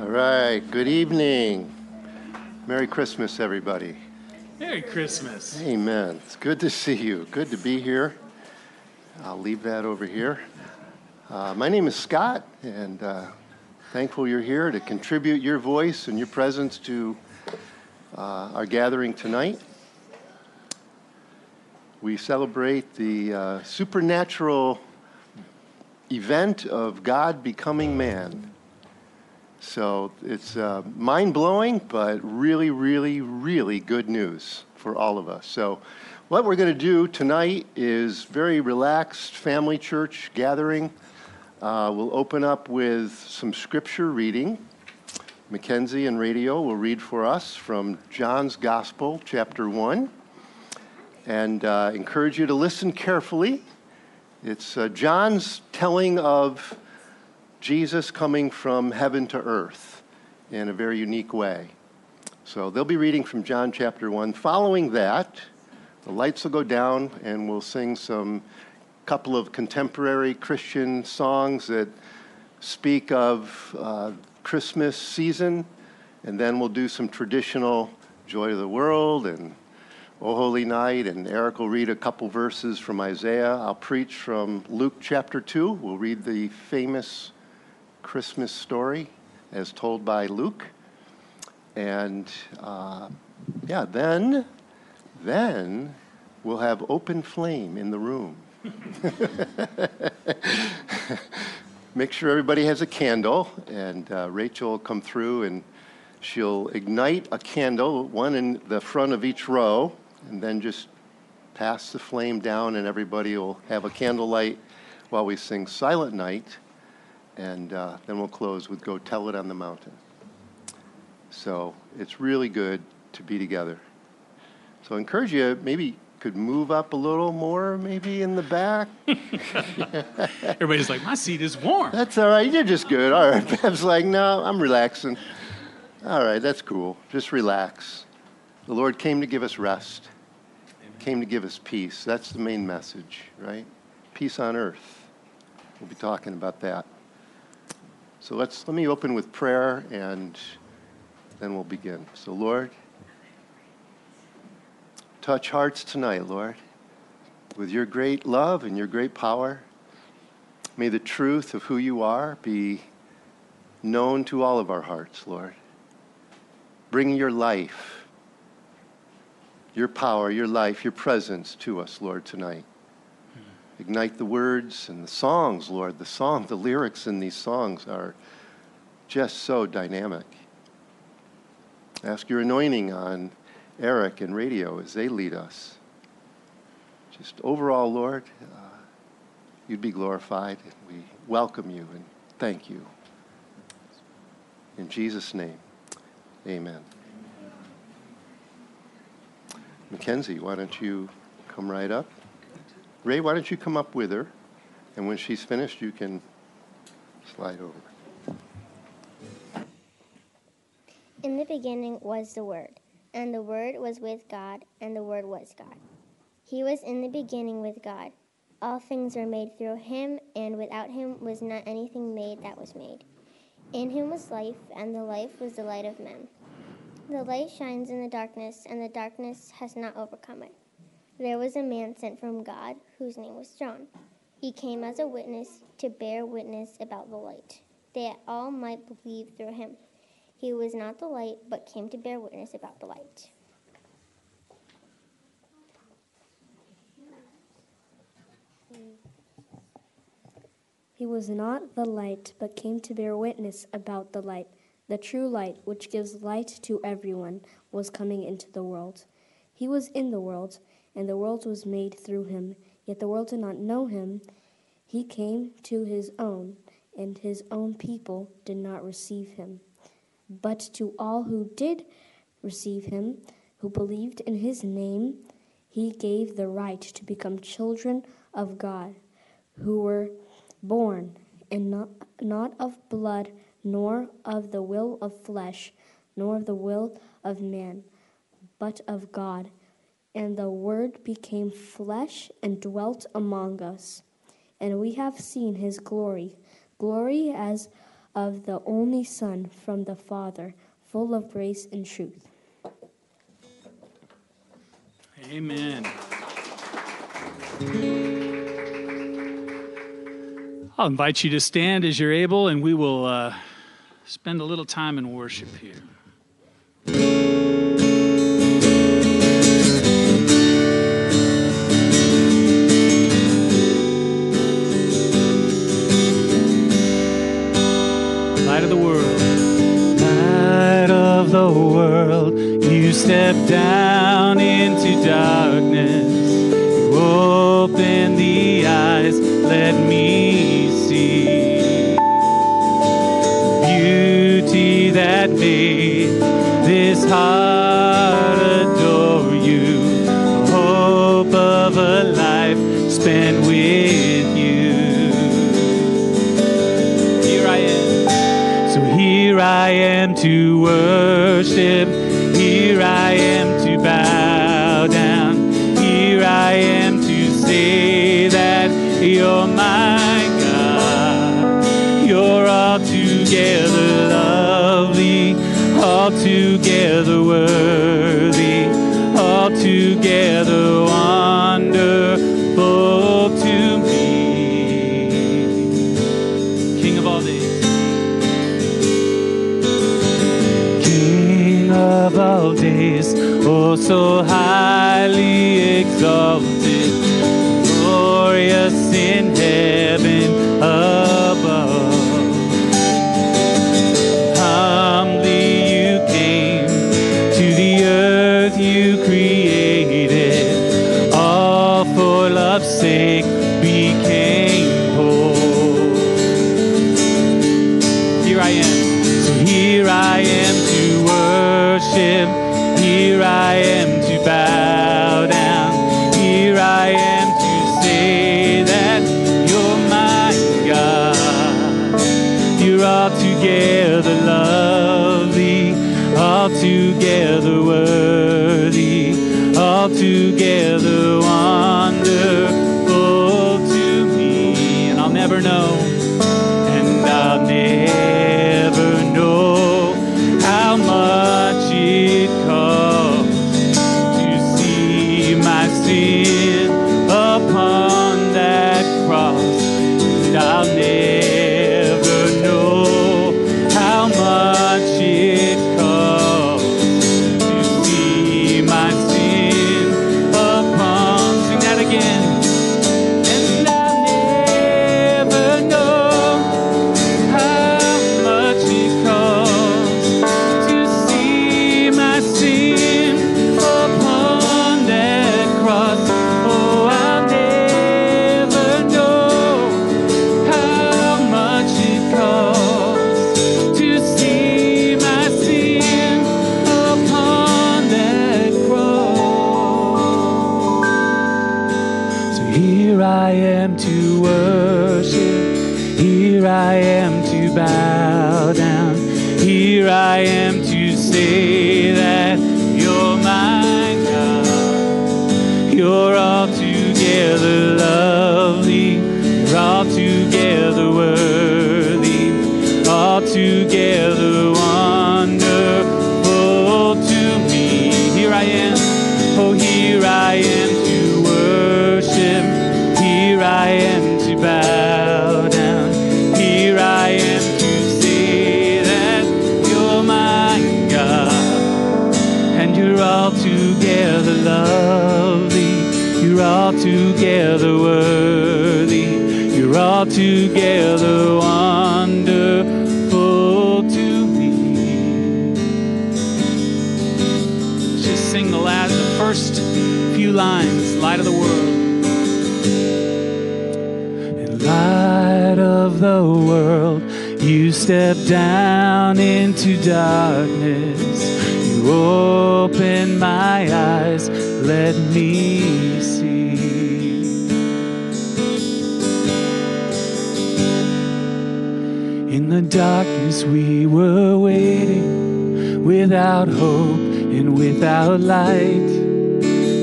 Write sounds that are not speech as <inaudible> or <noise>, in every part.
All right, good evening. Merry Christmas, everybody. Merry Christmas. Amen. It's good to see you. Good to be here. I'll leave that over here. Uh, my name is Scott, and uh, thankful you're here to contribute your voice and your presence to uh, our gathering tonight. We celebrate the uh, supernatural event of God becoming man. So it's uh, mind blowing, but really, really, really good news for all of us. So, what we're going to do tonight is very relaxed family church gathering. Uh, we'll open up with some scripture reading. Mackenzie and radio will read for us from John's Gospel, chapter 1, and uh, encourage you to listen carefully. It's uh, John's telling of Jesus coming from heaven to earth in a very unique way. So they'll be reading from John chapter 1. Following that, the lights will go down and we'll sing some couple of contemporary Christian songs that speak of uh, Christmas season, and then we'll do some traditional Joy of the World and O Holy Night, and Eric will read a couple verses from Isaiah. I'll preach from Luke chapter 2. We'll read the famous Christmas story as told by Luke. And uh, yeah, then, then we'll have open flame in the room. <laughs> Make sure everybody has a candle, and uh, Rachel will come through and she'll ignite a candle, one in the front of each row, and then just pass the flame down, and everybody will have a candlelight while we sing Silent Night, and uh, then we'll close with Go Tell It on the Mountain. So it's really good to be together. So I encourage you, maybe could move up a little more, maybe in the back. <laughs> <laughs> Everybody's like, my seat is warm. That's all right. You're just good. All right. <laughs> Bev's like, no, I'm relaxing. All right, that's cool. Just relax. The Lord came to give us rest, came to give us peace. That's the main message, right? Peace on earth. We'll be talking about that. So let's let me open with prayer and then we'll begin. So Lord, touch hearts tonight, Lord, with your great love and your great power. May the truth of who you are be known to all of our hearts, Lord. Bring your life, your power, your life, your presence to us, Lord, tonight. Ignite the words and the songs, Lord. The song, the lyrics in these songs are just so dynamic. Ask your anointing on Eric and radio as they lead us. Just overall, Lord, uh, you'd be glorified. And we welcome you and thank you. In Jesus' name, amen. Mackenzie, why don't you come right up? Ray, why don't you come up with her? And when she's finished, you can slide over. In the beginning was the Word, and the Word was with God, and the Word was God. He was in the beginning with God. All things were made through him, and without him was not anything made that was made. In him was life, and the life was the light of men. The light shines in the darkness, and the darkness has not overcome it. There was a man sent from God, whose name was John. He came as a witness to bear witness about the light, that all might believe through him. He was not the light, but came to bear witness about the light. He was not the light, but came to bear witness about the light. The true light, which gives light to everyone, was coming into the world. He was in the world, and the world was made through him, yet the world did not know him. He came to his own, and his own people did not receive him. But to all who did receive him, who believed in his name, he gave the right to become children of God, who were born and not, not of blood, nor of the will of flesh, nor of the will of man, but of God. And the Word became flesh and dwelt among us. And we have seen his glory glory as of the only Son from the Father, full of grace and truth. Amen. I'll invite you to stand as you're able, and we will uh, spend a little time in worship here. The world, you step down into darkness. Open the eyes, let me see beauty that made this heart adore you. Hope of a life spent with you. Here I am, so here I am. To worship. Here I am so highly exalted, the darkness we were waiting without hope and without light.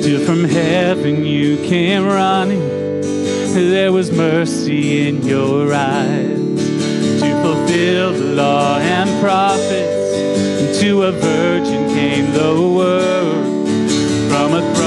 Till from heaven you came running there was mercy in your eyes. To fulfill the law and prophets and to a virgin came the word. From a throne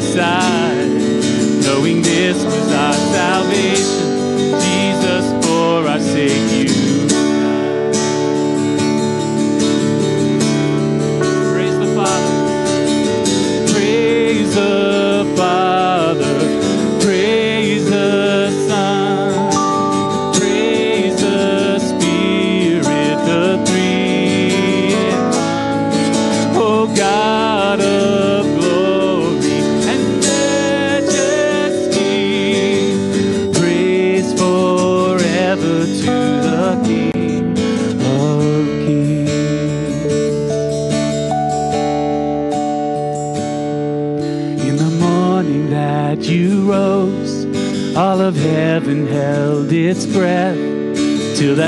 side, knowing this was our salvation. Jesus, for our sake, you. Praise the Father. Praise the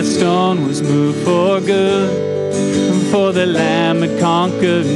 stone was moved for good, for the Lamb had conquered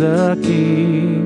the key.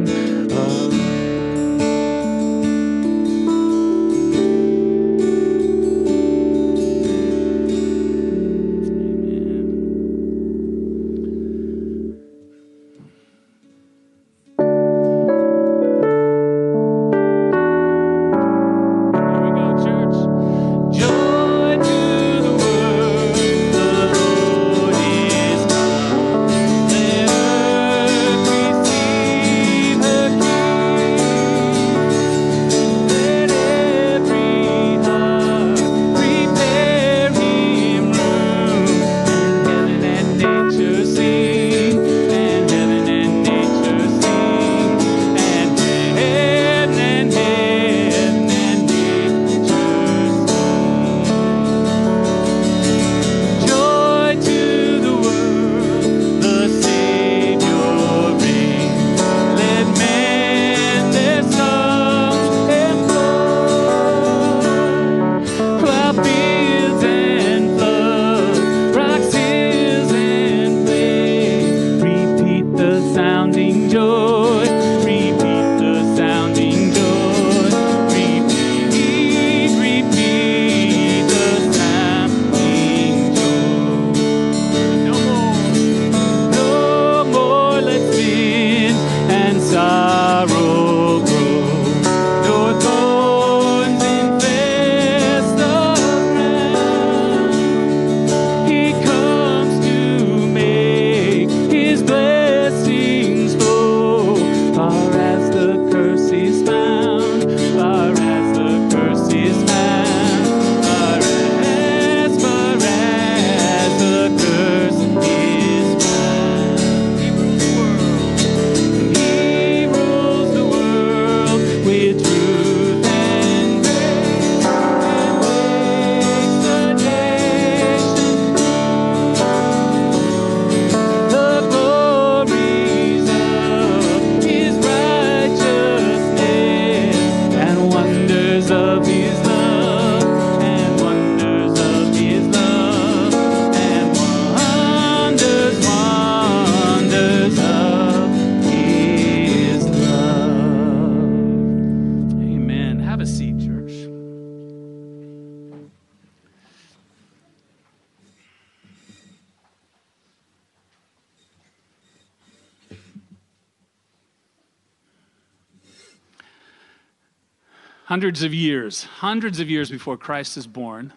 Hundreds of years, hundreds of years before Christ is born,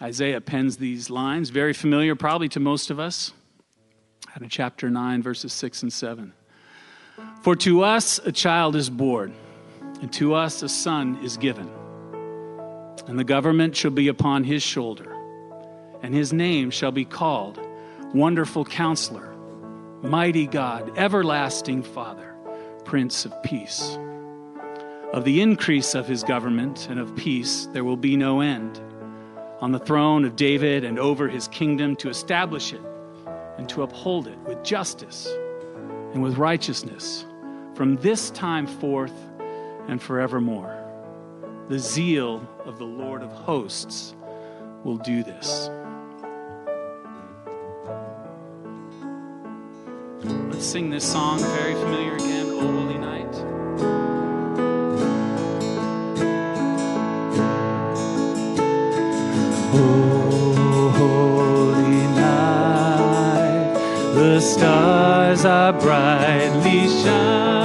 Isaiah pens these lines, very familiar probably to most of us, out of chapter 9, verses 6 and 7. For to us a child is born, and to us a son is given, and the government shall be upon his shoulder, and his name shall be called Wonderful Counselor, Mighty God, Everlasting Father, Prince of Peace. Of the increase of his government and of peace there will be no end. On the throne of David and over his kingdom to establish it and to uphold it with justice and with righteousness from this time forth and forevermore. The zeal of the Lord of hosts will do this. Let's sing this song, very familiar again, O Holy Night. Stars are brightly shining.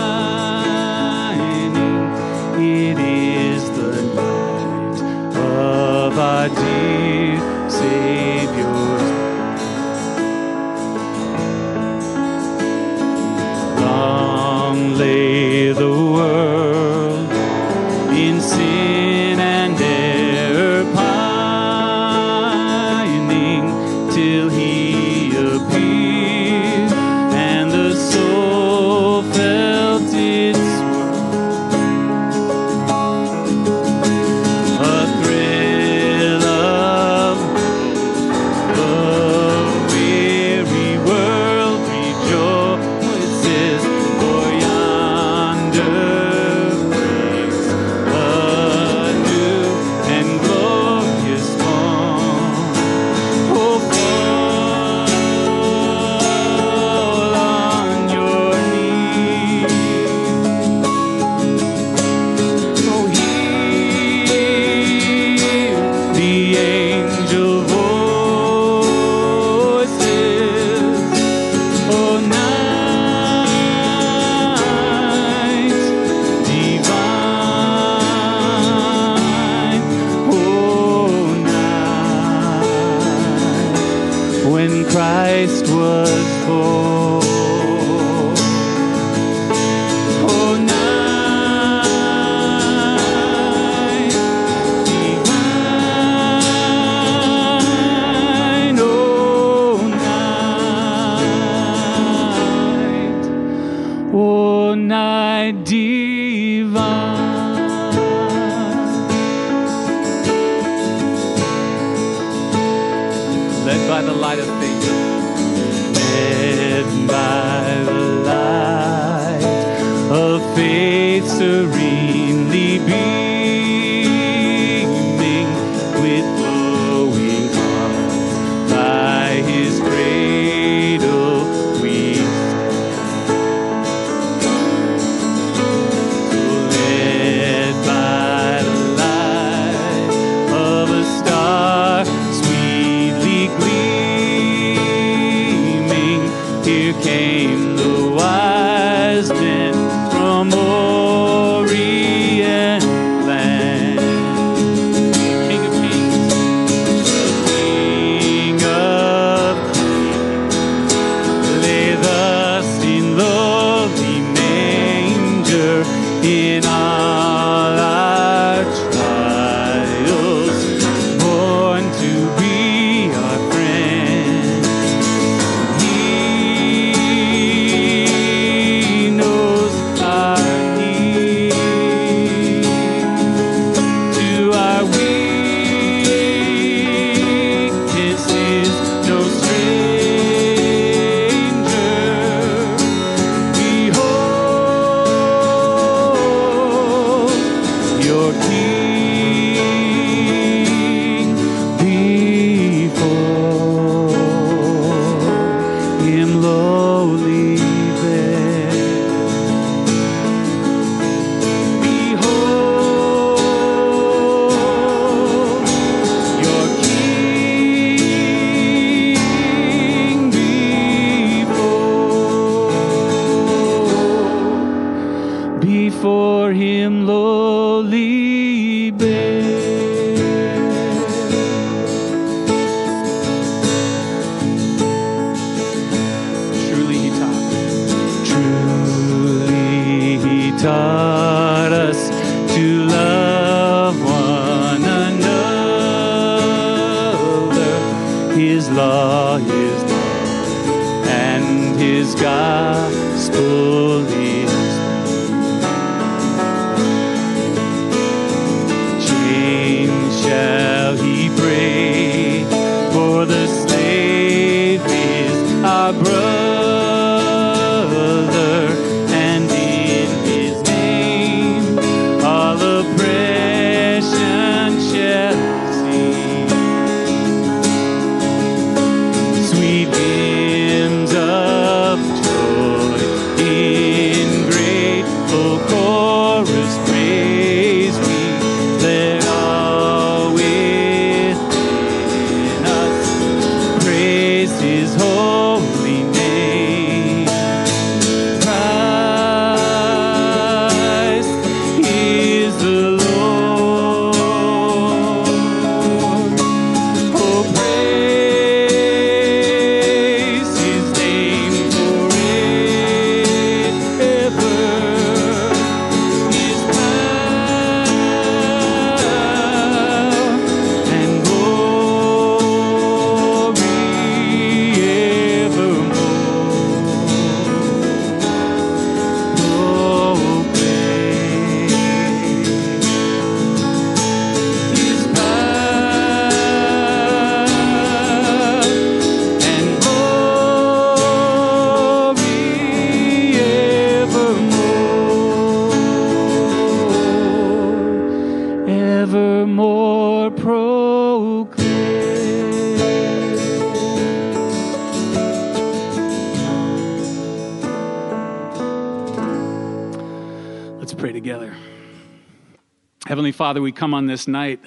Father, we come on this night,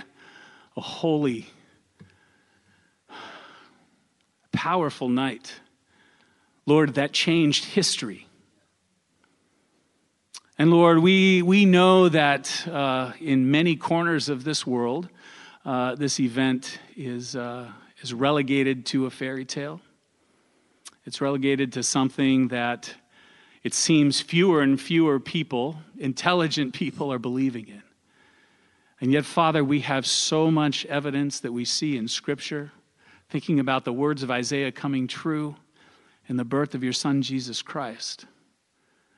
a holy, powerful night. Lord, that changed history. And Lord, we, we know that uh, in many corners of this world, uh, this event is, uh, is relegated to a fairy tale. It's relegated to something that it seems fewer and fewer people, intelligent people, are believing in. And yet, Father, we have so much evidence that we see in Scripture, thinking about the words of Isaiah coming true and the birth of your Son, Jesus Christ,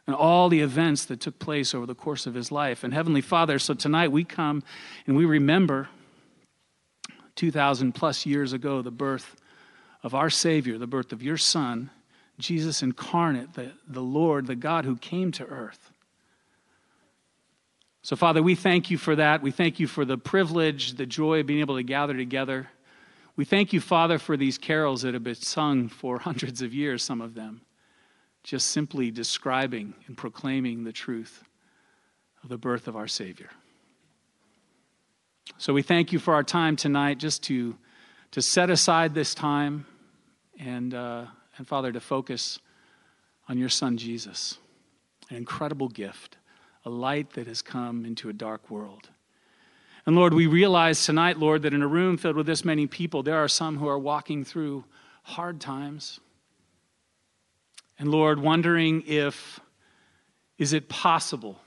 and all the events that took place over the course of his life. And Heavenly Father, so tonight we come and we remember 2,000 plus years ago the birth of our Savior, the birth of your Son, Jesus incarnate, the, the Lord, the God who came to earth. So, Father, we thank you for that. We thank you for the privilege, the joy of being able to gather together. We thank you, Father, for these carols that have been sung for <laughs> hundreds of years, some of them, just simply describing and proclaiming the truth of the birth of our Savior. So we thank you for our time tonight just to, to set aside this time and, uh, and, Father, to focus on your Son, Jesus, an incredible gift, a light that has come into a dark world. And Lord, we realize tonight, Lord, that in a room filled with this many people, there are some who are walking through hard times. And Lord, wondering if, is it possible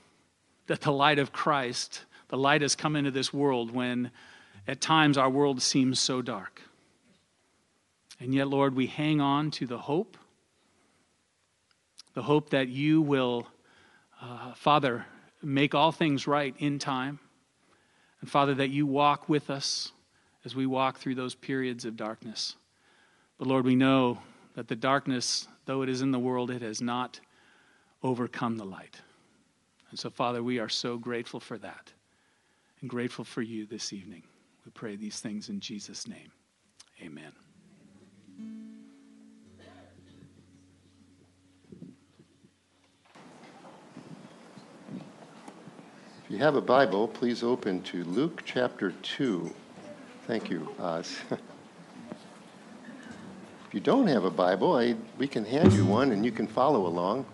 that the light of Christ, the light has come into this world when at times our world seems so dark? And yet, Lord, we hang on to the hope, the hope that you will, uh, Father, make all things right in time. And Father, that you walk with us as we walk through those periods of darkness. But Lord, we know that the darkness, though it is in the world, it has not overcome the light. And so, Father, we are so grateful for that and grateful for you this evening. We pray these things in Jesus' name. Amen. If you have a Bible, please open to Luke chapter 2. Thank you, Oz. <laughs> If you don't have a Bible, I, we can hand you one and you can follow along.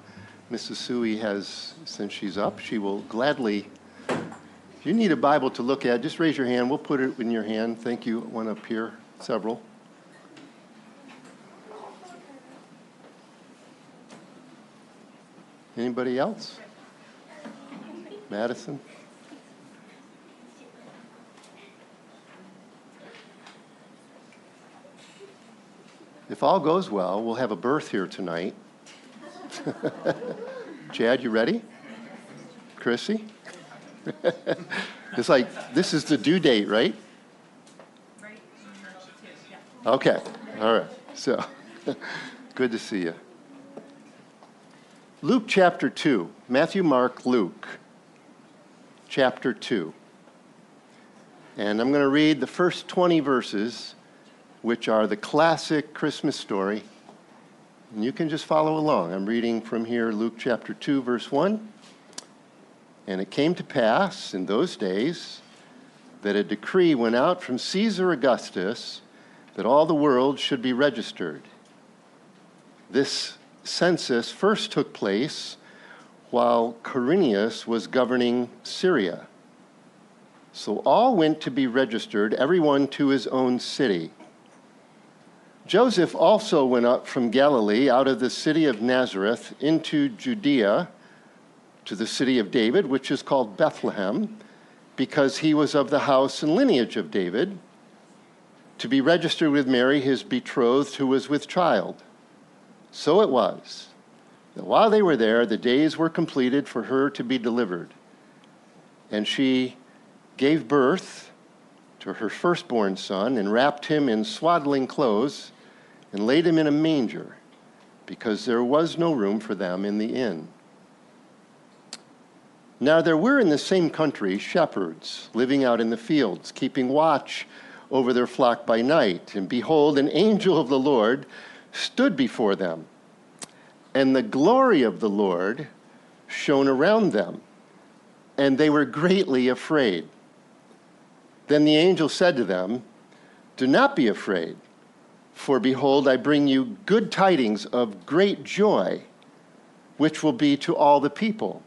Mrs. Sui has, since she's up, she will gladly, if you need a Bible to look at, just raise your hand. We'll put it in your hand. Thank you. One up here, several. Anybody else? Madison? If all goes well, we'll have a birth here tonight. <laughs> Chad, you ready? Chrissy? <laughs> it's like, this is the due date, right? Okay, all right. So, <laughs> good to see you. Luke chapter 2. Matthew, Mark, Luke chapter 2. And I'm going to read the first 20 verses, which are the classic Christmas story. And you can just follow along. I'm reading from here Luke chapter 2, verse 1. And it came to pass in those days that a decree went out from Caesar Augustus that all the world should be registered. This census first took place while Quirinius was governing Syria. So all went to be registered, everyone to his own city. Joseph also went up from Galilee out of the city of Nazareth into Judea to the city of David, which is called Bethlehem, because he was of the house and lineage of David, to be registered with Mary, his betrothed, who was with child. So it was that while they were there, the days were completed for her to be delivered. And she gave birth to her firstborn son and wrapped him in swaddling clothes and laid him in a manger because there was no room for them in the inn. Now there were in the same country shepherds living out in the fields, keeping watch over their flock by night. And behold, an angel of the Lord stood before them, and the glory of the Lord shone around them, and they were greatly afraid. Then the angel said to them, Do not be afraid, for behold, I bring you good tidings of great joy, which will be to all the people.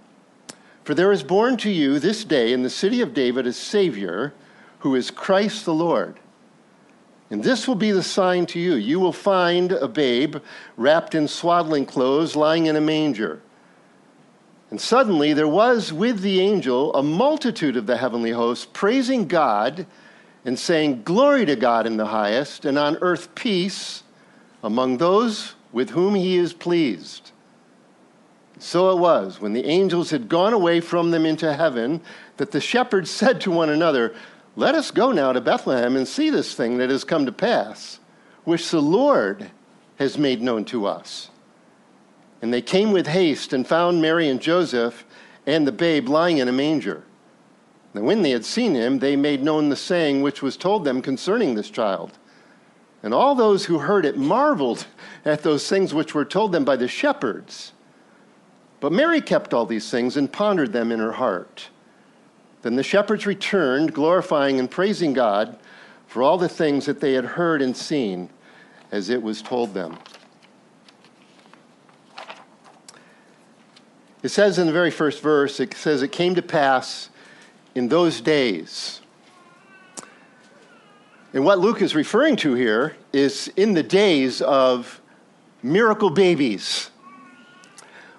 For there is born to you this day in the city of David a Savior, who is Christ the Lord. And this will be the sign to you. You will find a babe wrapped in swaddling clothes, lying in a manger. And suddenly there was with the angel a multitude of the heavenly hosts praising God and saying, Glory to God in the highest, and on earth peace among those with whom he is pleased. So it was, when the angels had gone away from them into heaven, that the shepherds said to one another, Let us go now to Bethlehem and see this thing that has come to pass, which the Lord has made known to us. And they came with haste and found Mary and Joseph and the babe lying in a manger. And when they had seen him, they made known the saying which was told them concerning this child. And all those who heard it marveled <laughs> at those things which were told them by the shepherds. But Mary kept all these things and pondered them in her heart. Then the shepherds returned, glorifying and praising God for all the things that they had heard and seen as it was told them. It says in the very first verse, it says, It came to pass in those days. And what Luke is referring to here is in the days of miracle babies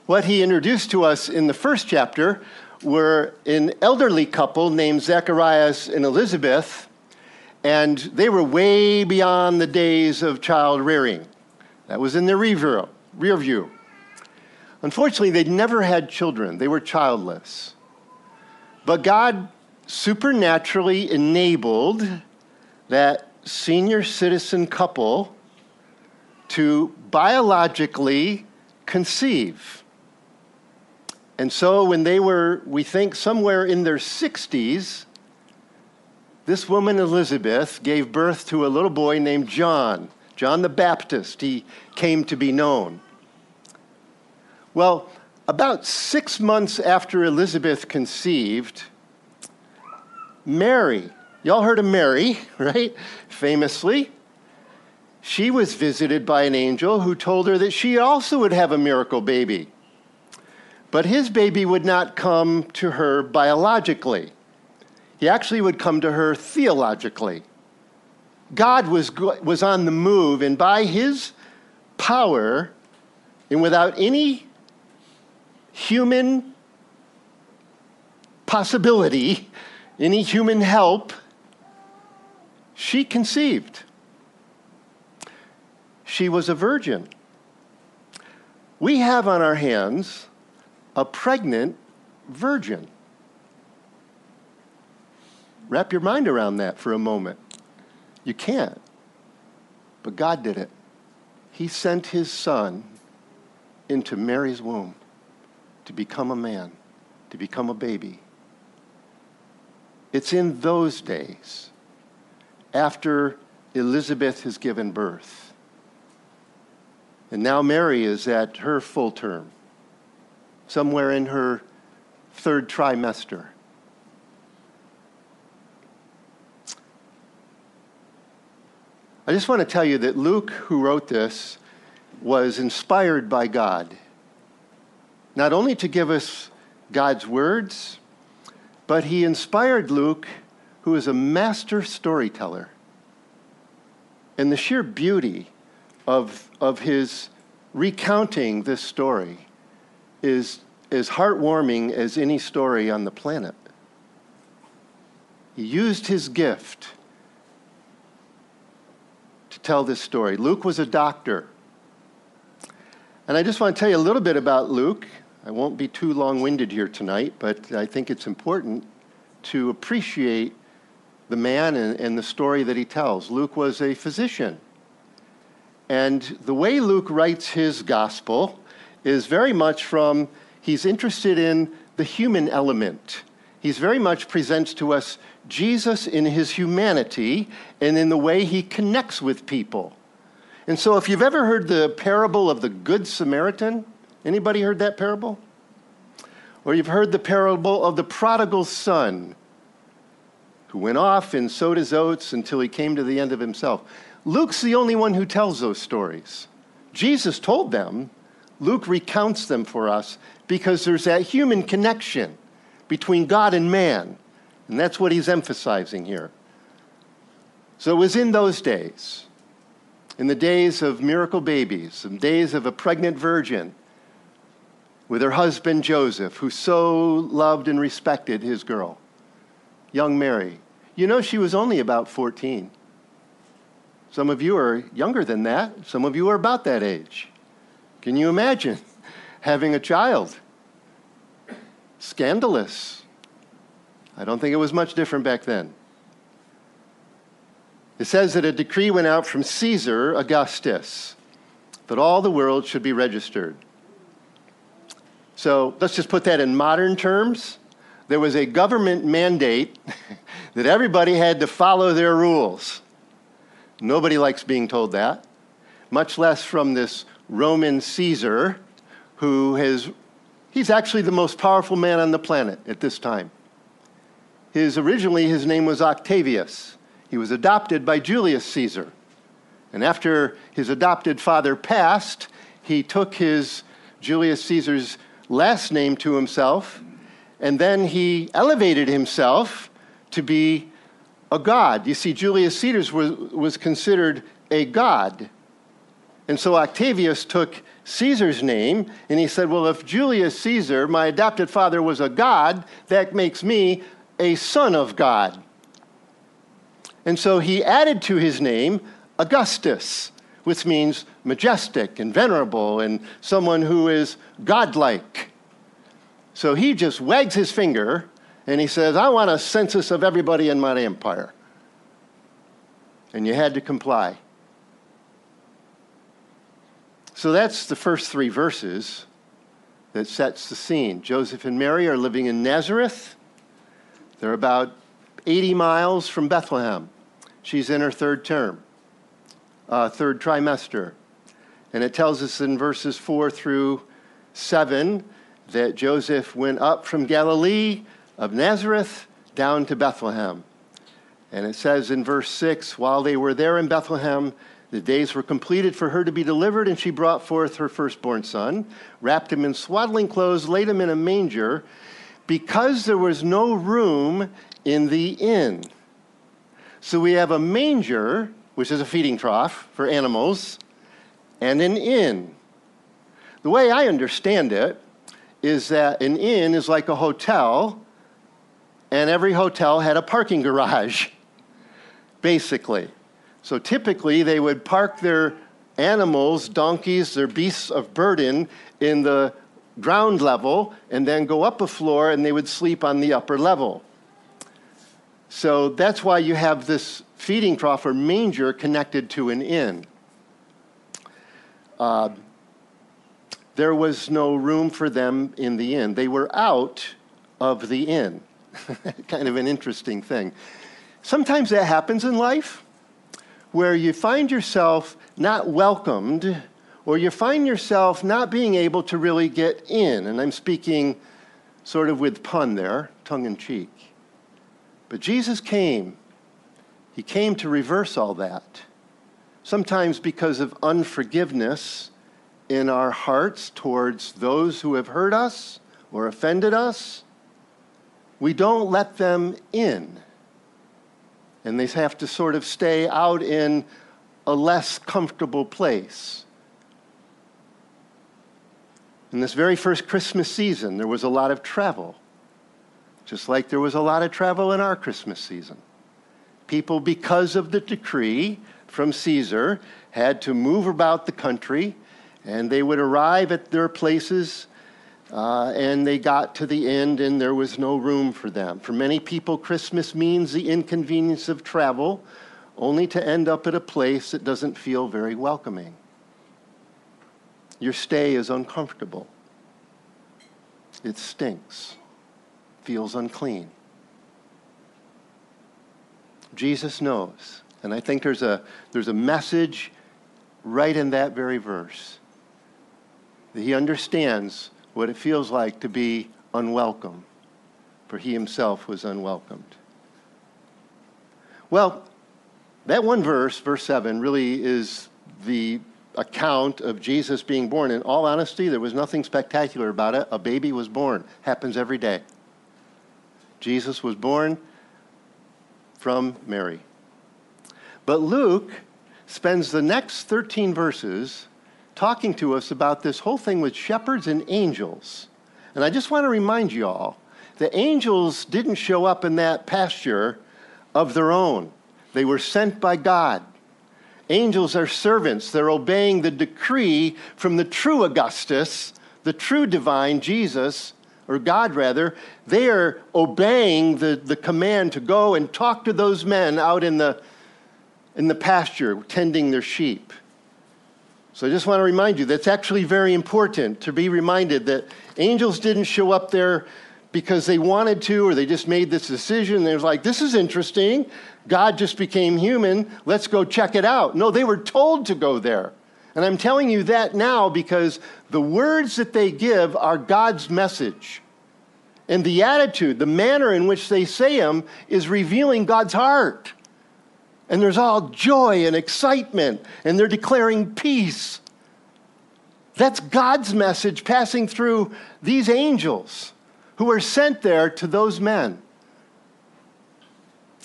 what he introduced to us in the first chapter were an elderly couple named Zacharias and Elizabeth, and they were way beyond the days of child rearing. That was in their rear view. Unfortunately, they never had children, they were childless. But God supernaturally enabled that senior citizen couple to biologically conceive. And so when they were, we think, somewhere in their 60s, this woman, Elizabeth, gave birth to a little boy named John, John the Baptist. He came to be known. Well, about six months after Elizabeth conceived, Mary, y'all heard of Mary, <laughs> right? Famously. She was visited by an angel who told her that she also would have a miracle baby. But his baby would not come to her biologically, he actually would come to her theologically. God was, was on the move, and by his power, and without any human possibility, any human help, she conceived. She was a virgin. We have on our hands a pregnant virgin. Wrap your mind around that for a moment. You can't. But God did it. He sent his son into Mary's womb to become a man, to become a baby. It's in those days, after Elizabeth has given birth. And now Mary is at her full term, somewhere in her third trimester. I just want to tell you that Luke, who wrote this, was inspired by God, not only to give us God's words, but he inspired Luke, who is a master storyteller. And the sheer beauty of, of his recounting this story is as heartwarming as any story on the planet. He used his gift to tell this story. Luke was a doctor. And I just want to tell you a little bit about Luke. I won't be too long winded here tonight, but I think it's important to appreciate the man and, and, the story that he tells. Luke was a physician. And the way Luke writes his gospel is very much from, he's interested in the human element. He's very much presents to us Jesus in his humanity and in the way he connects with people. And so if you've ever heard the parable of the good Samaritan, anybody heard that parable? Or you've heard the parable of the prodigal son who went off and sowed his oats until he came to the end of himself. Luke's the only one who tells those stories. Jesus told them, Luke recounts them for us because there's that human connection between God and man. And that's what he's emphasizing here. So it was in those days, in the days of miracle babies, the days of a pregnant virgin with her husband Joseph, who so loved and respected his girl, young Mary. You know, she was only about 14. Some of you are younger than that, some of you are about that age. Can you imagine having a child? Scandalous. I don't think it was much different back then. It says that a decree went out from Caesar Augustus that all the world should be registered. So let's just put that in modern terms. There was a government mandate <laughs> that everybody had to follow their rules. Nobody likes being told that, much less from this Roman Caesar who has, he's actually the most powerful man on the planet at this time. His, originally, his name was Octavius. He was adopted by Julius Caesar. And after his adopted father passed, he took his Julius Caesar's last name to himself, and then he elevated himself to be a god. You see, Julius Caesar was, was considered a god. And so Octavius took Caesar's name and he said, Well, if Julius Caesar, my adopted father, was a god, that makes me a son of God. And so he added to his name Augustus, which means majestic and venerable and someone who is godlike. So he just wags his finger and he says, I want a census of everybody in my empire. And you had to comply. So that's the first three verses that sets the scene. Joseph and Mary are living in Nazareth. They're about 80 miles from Bethlehem. She's in her third term, uh, third trimester. And it tells us in verses 4 through 7 that Joseph went up from Galilee of Nazareth down to Bethlehem. And it says in verse 6 while they were there in Bethlehem, the days were completed for her to be delivered, and she brought forth her firstborn son, wrapped him in swaddling clothes, laid him in a manger because there was no room in the inn. So we have a manger, which is a feeding trough for animals, and an inn. The way I understand it is that an inn is like a hotel and every hotel had a parking garage, <laughs> basically. So typically, they would park their animals, donkeys, their beasts of burden in the ground level and then go up a floor and they would sleep on the upper level. So that's why you have this feeding trough or manger connected to an inn. Uh, there was no room for them in the inn. They were out of the inn. <laughs> kind of an interesting thing. Sometimes that happens in life where you find yourself not welcomed or you find yourself not being able to really get in. And I'm speaking sort of with pun there, tongue in cheek. But Jesus came. He came to reverse all that. Sometimes because of unforgiveness in our hearts towards those who have hurt us or offended us, we don't let them in. And they have to sort of stay out in a less comfortable place. In this very first Christmas season, there was a lot of travel, just like there was a lot of travel in our Christmas season. People, because of the decree from Caesar, had to move about the country, and they would arrive at their places, uh, and they got to the end, and there was no room for them. For many people, Christmas means the inconvenience of travel, only to end up at a place that doesn't feel very welcoming. Your stay is uncomfortable. It stinks, feels unclean. Jesus knows. And I think there's a, there's a message right in that very verse. That he understands what it feels like to be unwelcome, for he himself was unwelcomed. Well, that one verse, verse 7, really is the account of Jesus being born. In all honesty, there was nothing spectacular about it. A baby was born. Happens every day. Jesus was born from Mary. But Luke spends the next 13 verses talking to us about this whole thing with shepherds and angels. And I just want to remind you all the angels didn't show up in that pasture of their own, they were sent by God. Angels are servants. They're obeying the decree from the true Augustus, the true divine Jesus, or God rather. They are obeying the, the command to go and talk to those men out in the, in the pasture tending their sheep. So I just want to remind you that's actually very important to be reminded that angels didn't show up there because they wanted to or they just made this decision. They're like, this is interesting. God just became human. Let's go check it out. No, they were told to go there. And I'm telling you that now because the words that they give are God's message. And the attitude, the manner in which they say them, is revealing God's heart. And there's all joy and excitement, and they're declaring peace. That's God's message passing through these angels who are sent there to those men.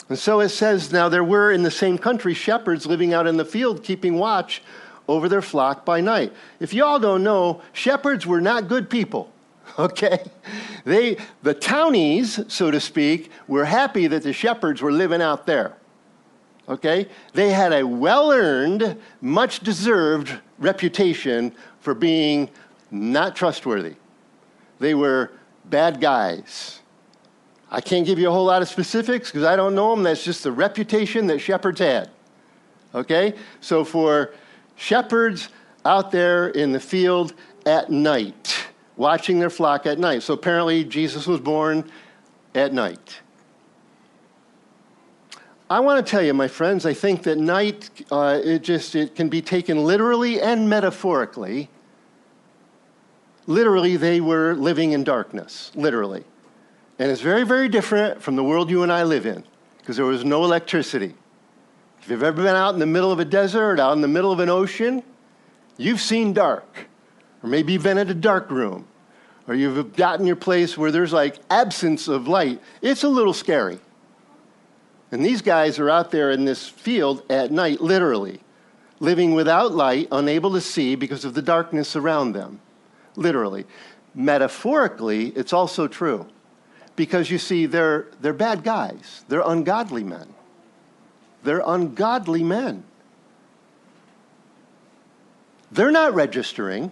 And so it says, Now there were in the same country shepherds living out in the field, keeping watch over their flock by night. If you all don't know, shepherds were not good people. <laughs> Okay? They the townies, so to speak, were happy that the shepherds were living out there. Okay? They had a well-earned, much deserved reputation for being not trustworthy. They were bad guys. I can't give you a whole lot of specifics because I don't know them. That's just the reputation that shepherds had. Okay? So for shepherds out there in the field at night, watching their flock at night. So apparently Jesus was born at night. I want to tell you, my friends, I think that night, uh, it just it can be taken literally and metaphorically. Literally, they were living in darkness, literally. And it's very, very different from the world you and I live in because there was no electricity. If you've ever been out in the middle of a desert, out in the middle of an ocean, you've seen dark. Or maybe you've been in a dark room. Or you've gotten your place where there's like absence of light. It's a little scary. And these guys are out there in this field at night, literally, living without light, unable to see because of the darkness around them. Literally. Metaphorically, it's also true Because you see, they're, they're bad guys, they're ungodly men. They're ungodly men. They're not registering.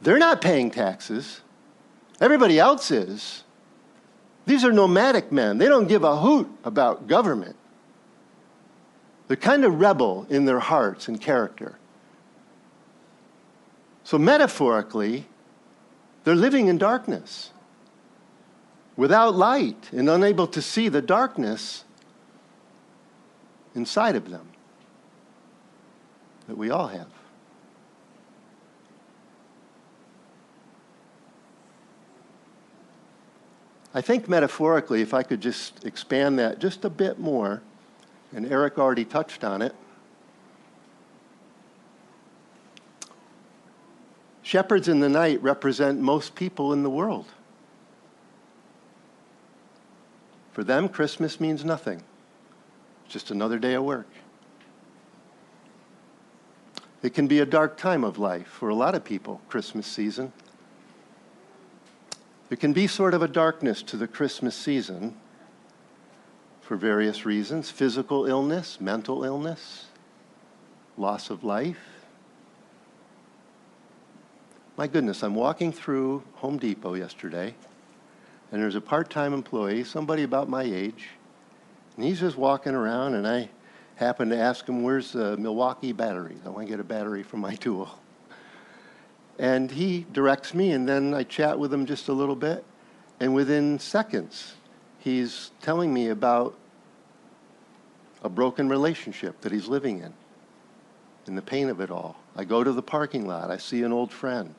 They're not paying taxes. Everybody else is. These are nomadic men. They don't give a hoot about government. They're kind of rebel in their hearts and character. So, metaphorically, they're living in darkness, without light, and unable to see the darkness inside of them that we all have. I think metaphorically, if I could just expand that just a bit more, and Eric already touched on it. Shepherds in the night represent most people in the world. For them, Christmas means nothing, it's just another day of work. It can be a dark time of life for a lot of people, Christmas season. There can be sort of a darkness to the Christmas season for various reasons physical illness, mental illness, loss of life. My goodness, I'm walking through Home Depot yesterday, and there's a part time employee, somebody about my age, and he's just walking around, and I happen to ask him, Where's the Milwaukee batteries? I want to get a battery for my tool. And he directs me, and then I chat with him just a little bit. And within seconds, he's telling me about a broken relationship that he's living in and the pain of it all. I go to the parking lot, I see an old friend.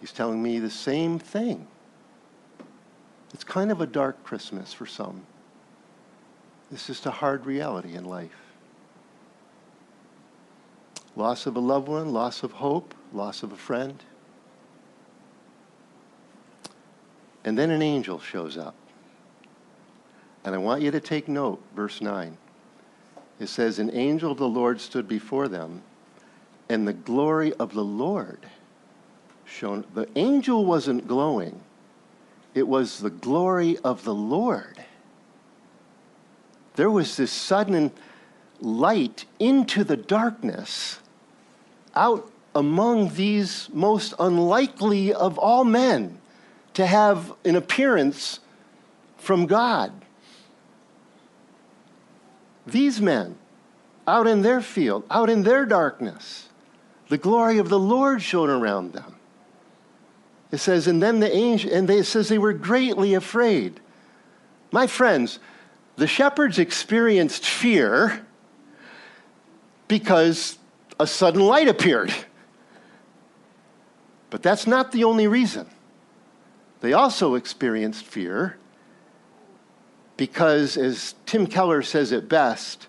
He's telling me the same thing. It's kind of a dark Christmas for some. It's just a hard reality in life. Loss of a loved one, loss of hope, loss of a friend. And then an angel shows up. And I want you to take note, verse 9. It says, An angel of the Lord stood before them, and the glory of the Lord shone. The angel wasn't glowing, it was the glory of the Lord. There was this sudden light into the darkness out among these most unlikely of all men to have an appearance from God. These men, out in their field, out in their darkness, the glory of the Lord shone around them. It says, and then the angel, and they, it says they were greatly afraid. My friends, the shepherds experienced fear because a sudden light appeared. But that's not the only reason. They also experienced fear because, as Tim Keller says it best,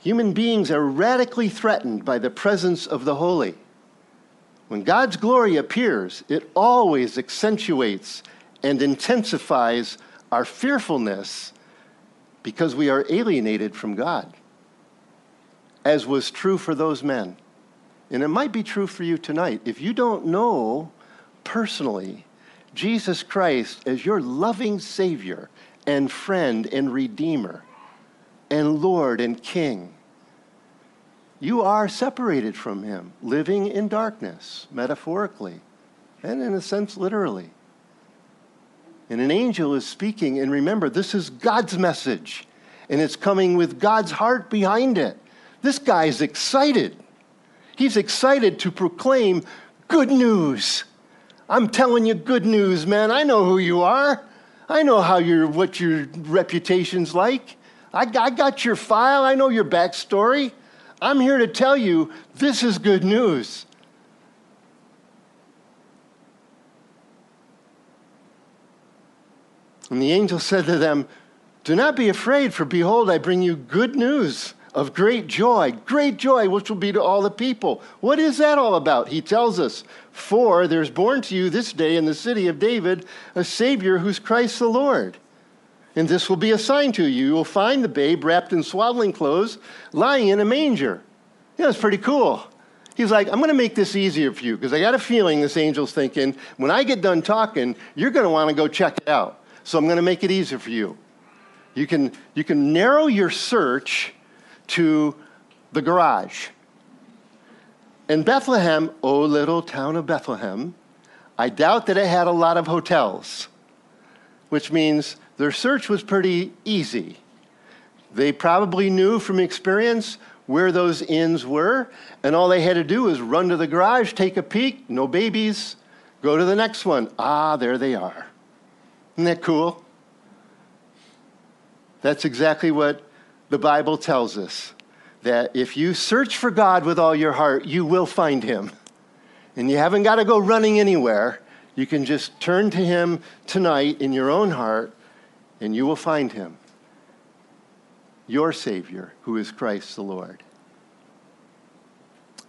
human beings are radically threatened by the presence of the holy. When God's glory appears, it always accentuates and intensifies our fearfulness because we are alienated from God, as was true for those men. And it might be true for you tonight. If you don't know personally Jesus Christ as your loving Savior and friend and Redeemer and Lord and King, you are separated from Him, living in darkness, metaphorically, and in a sense, literally. And an angel is speaking, and remember, this is God's message, and it's coming with God's heart behind it. This guy is excited. He's excited to proclaim good news. I'm telling you good news, man. I know who you are. I know how your what your reputation's like. I, I got your file. I know your backstory. I'm here to tell you this is good news. And the angel said to them, Do not be afraid, for behold, I bring you good news of great joy, great joy, which will be to all the people. What is that all about? He tells us, For there's born to you this day in the city of David a Savior who's Christ the Lord. And this will be a sign to you. You will find the babe wrapped in swaddling clothes, lying in a manger. Yeah, it's pretty cool. He's like, I'm going to make this easier for you because I got a feeling this angel's thinking, when I get done talking, you're going to want to go check it out. So I'm going to make it easier for you. You can, you can narrow your search to the garage. In Bethlehem, oh little town of Bethlehem, I doubt that it had a lot of hotels, which means their search was pretty easy. They probably knew from experience where those inns were, and all they had to do was run to the garage, take a peek, no babies, go to the next one. Ah, there they are. Isn't that cool? That's exactly what the Bible tells us that if you search for God with all your heart, you will find him. And you haven't got to go running anywhere. You can just turn to him tonight in your own heart, and you will find him your Savior, who is Christ the Lord.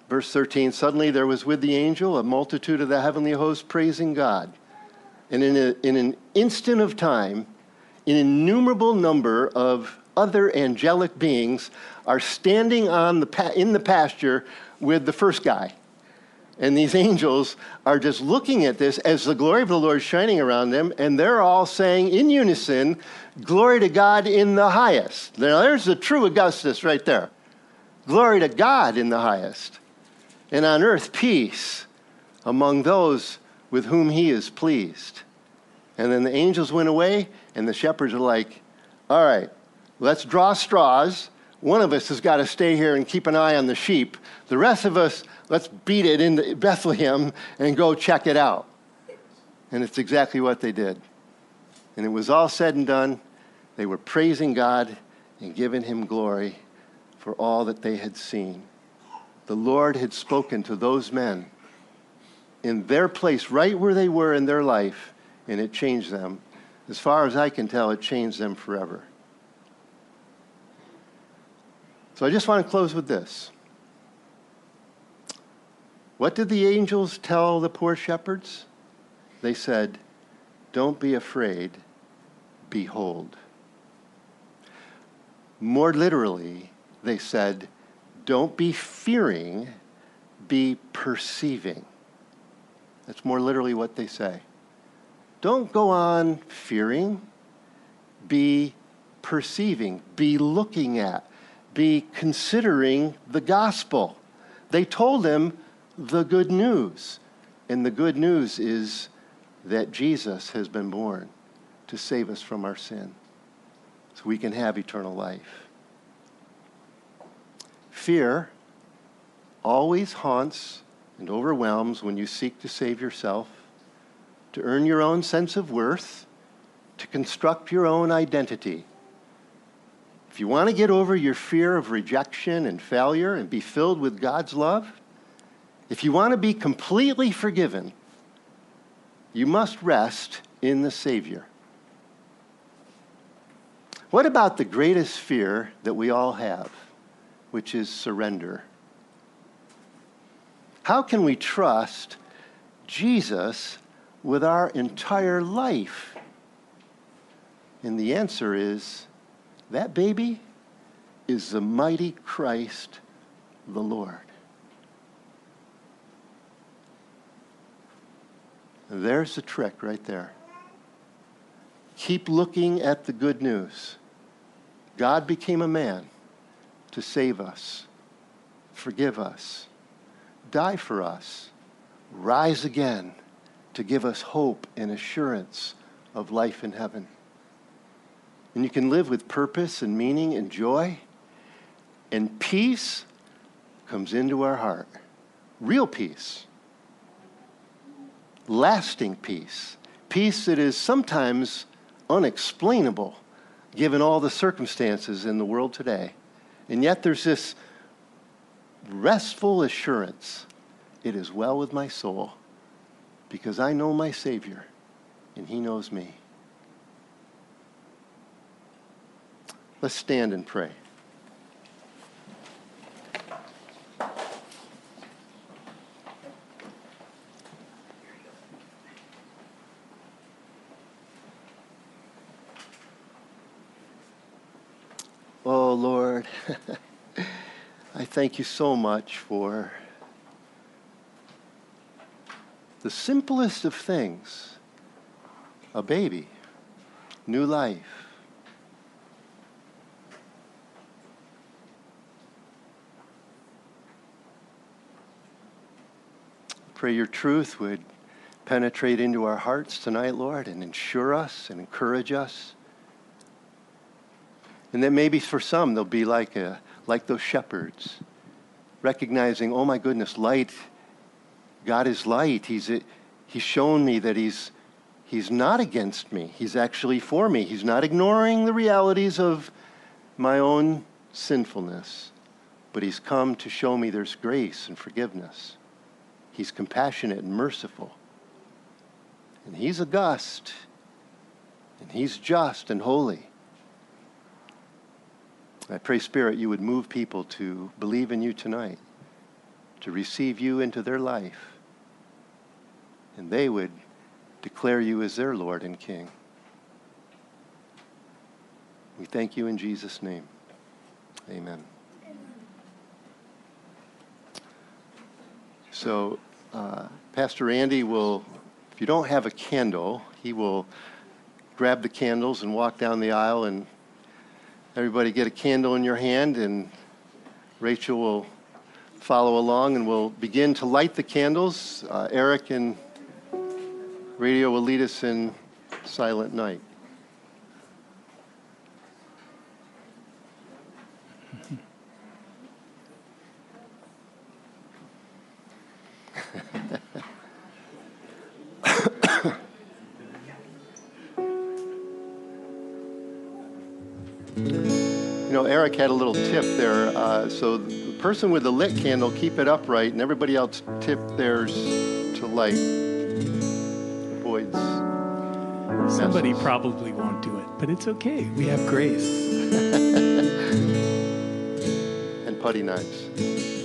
Verse 13 Suddenly there was with the angel a multitude of the heavenly host praising God. And in, a, in an instant of time, an innumerable number of other angelic beings are standing on the, in the pasture with the first guy. And these angels are just looking at this as the glory of the Lord shining around them, and they're all saying in unison, Glory to God in the highest. Now, there's the true Augustus right there. Glory to God in the highest. And on earth, peace among those with whom he is pleased. And then the angels went away, and the shepherds are like, All right, let's draw straws. One of us has got to stay here and keep an eye on the sheep. The rest of us, let's beat it into Bethlehem and go check it out. And it's exactly what they did. And it was all said and done. They were praising God and giving him glory for all that they had seen. The Lord had spoken to those men in their place, right where they were in their life, and it changed them. As far as I can tell, it changed them forever. So I just want to close with this. What did the angels tell the poor shepherds? They said, Don't be afraid, behold. More literally, they said, Don't be fearing, be perceiving. That's more literally what they say. Don't go on fearing, be perceiving, be looking at, be considering the gospel. They told him the good news. And the good news is that Jesus has been born to save us from our sin so we can have eternal life. Fear always haunts and overwhelms when you seek to save yourself, to earn your own sense of worth, to construct your own identity. If you want to get over your fear of rejection and failure and be filled with God's love, if you want to be completely forgiven, you must rest in the Savior. What about the greatest fear that we all have, which is surrender? How can we trust Jesus with our entire life? And the answer is that baby is the mighty Christ, the Lord. There's the trick right there. Keep looking at the good news. God became a man to save us, forgive us, die for us, rise again to give us hope and assurance of life in heaven. And you can live with purpose and meaning and joy. And peace comes into our heart. Real peace. Lasting peace. Peace that is sometimes unexplainable given all the circumstances in the world today. And yet there's this restful assurance it is well with my soul because I know my Savior and He knows me. Let's stand and pray. Oh, Lord, <laughs> I thank you so much for the simplest of things a baby new life. Pray your truth would penetrate into our hearts tonight, Lord, and ensure us and encourage us. And that maybe for some they'll be like, a, like those shepherds, recognizing, oh my goodness, light, God is light. He's, uh, he's shown me that he's, he's not against me. He's actually for me. He's not ignoring the realities of my own sinfulness, but he's come to show me there's grace and forgiveness. He's compassionate and merciful. And He's august. And He's just and holy. I pray, Spirit, you would move people to believe in you tonight, to receive you into their life, and they would declare you as their Lord and King. We thank you in Jesus' name. Amen. So, uh, Pastor Andy will, if you don't have a candle, he will grab the candles and walk down the aisle, and everybody get a candle in your hand, and Rachel will follow along, and we'll begin to light the candles. Uh, Eric and radio will lead us in Silent Night. You know, Eric had a little tip there. Uh, so the person with the lit candle, keep it upright, and everybody else tip theirs to light. Avoids. Somebody messes. probably won't do it, but it's okay. We have grace. <laughs> and putty knives.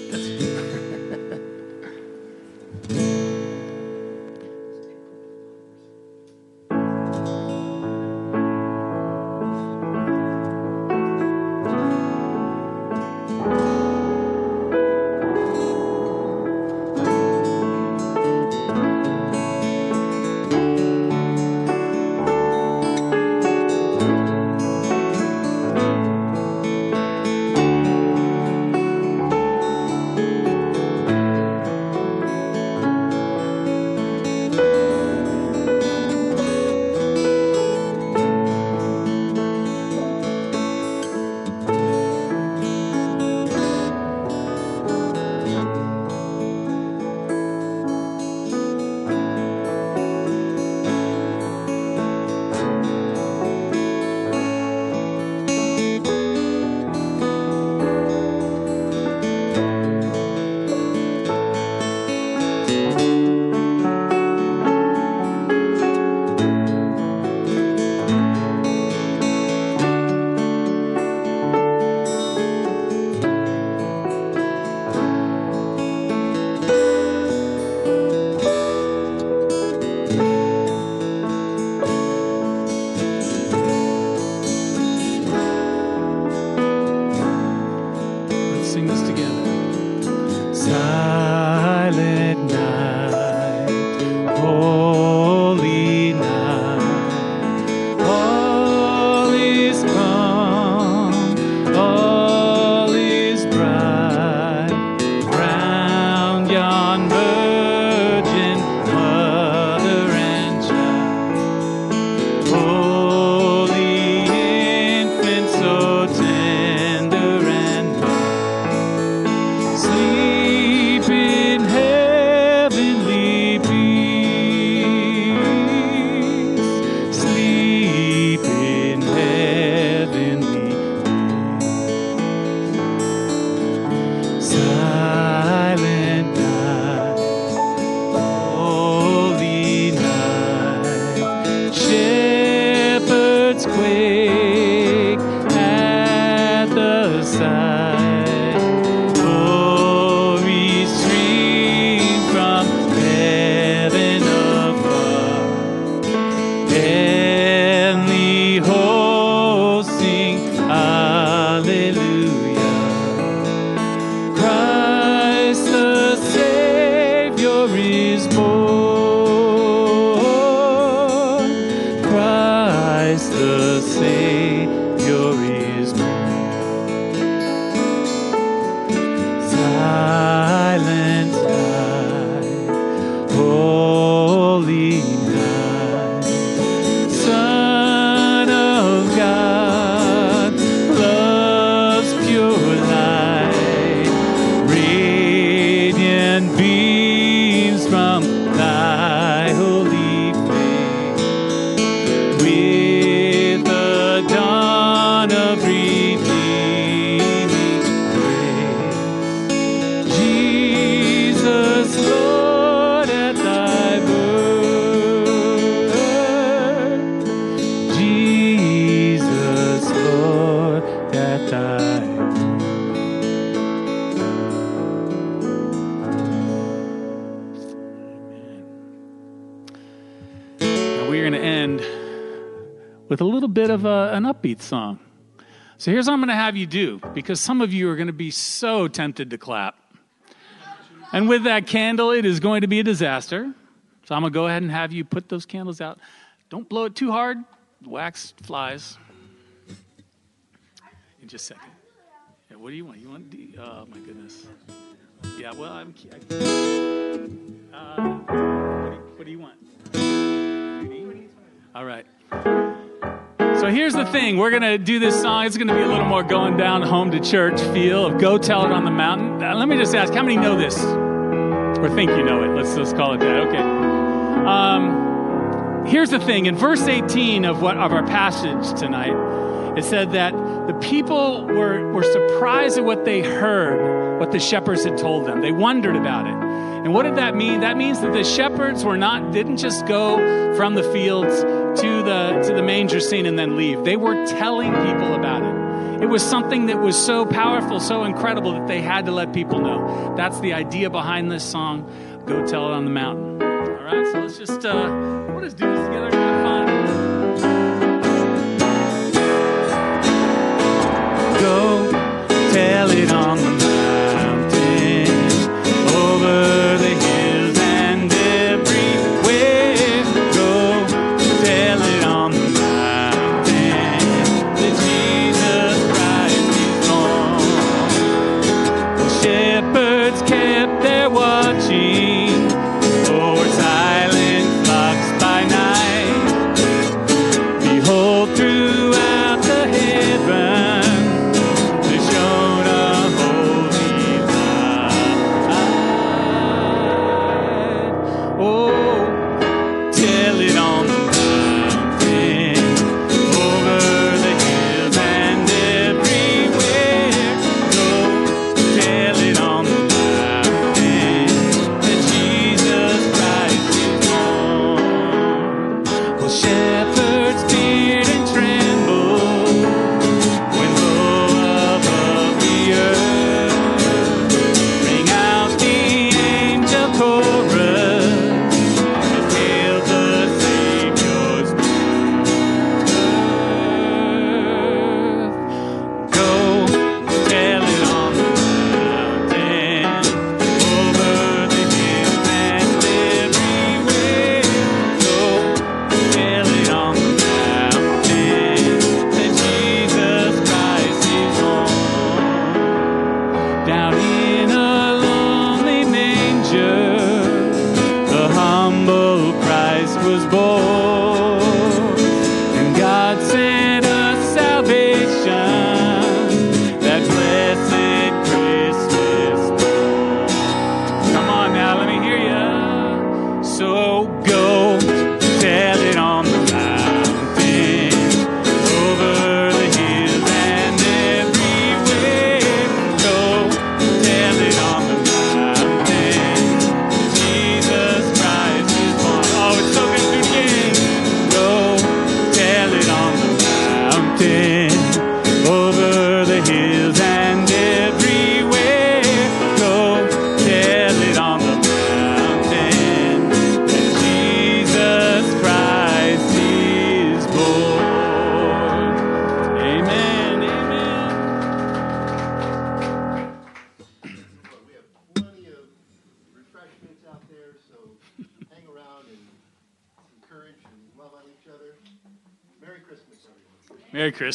time. Upbeat song. So here's what I'm going to have you do because some of you are going to be so tempted to clap. And with that candle, it is going to be a disaster. So I'm going to go ahead and have you put those candles out. Don't blow it too hard, wax flies. In just a second. Yeah, what do you want? You want? D- oh my goodness. Yeah. Well, I'm. I, uh, what, do you, what do you want? All right. So here's the thing. We're going to do this song. It's going to be a little more going down home to church feel of Go Tell It on the Mountain. Uh, let me just ask, how many know this? Or think you know it? Let's, let's call it that. Okay. Um, here's the thing. In verse 18 of, what, of our passage tonight, it said that the people were, were surprised at what they heard, what the shepherds had told them. They wondered about it. And what did that mean? That means that the shepherds were not didn't just go from the fields to the to the manger scene and then leave. They were telling people about it. It was something that was so powerful, so incredible that they had to let people know. That's the idea behind this song. Go tell it on the mountain. All right, so let's just uh, we'll just do this together. Have fun. Go tell it on the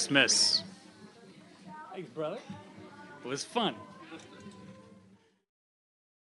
Christmas,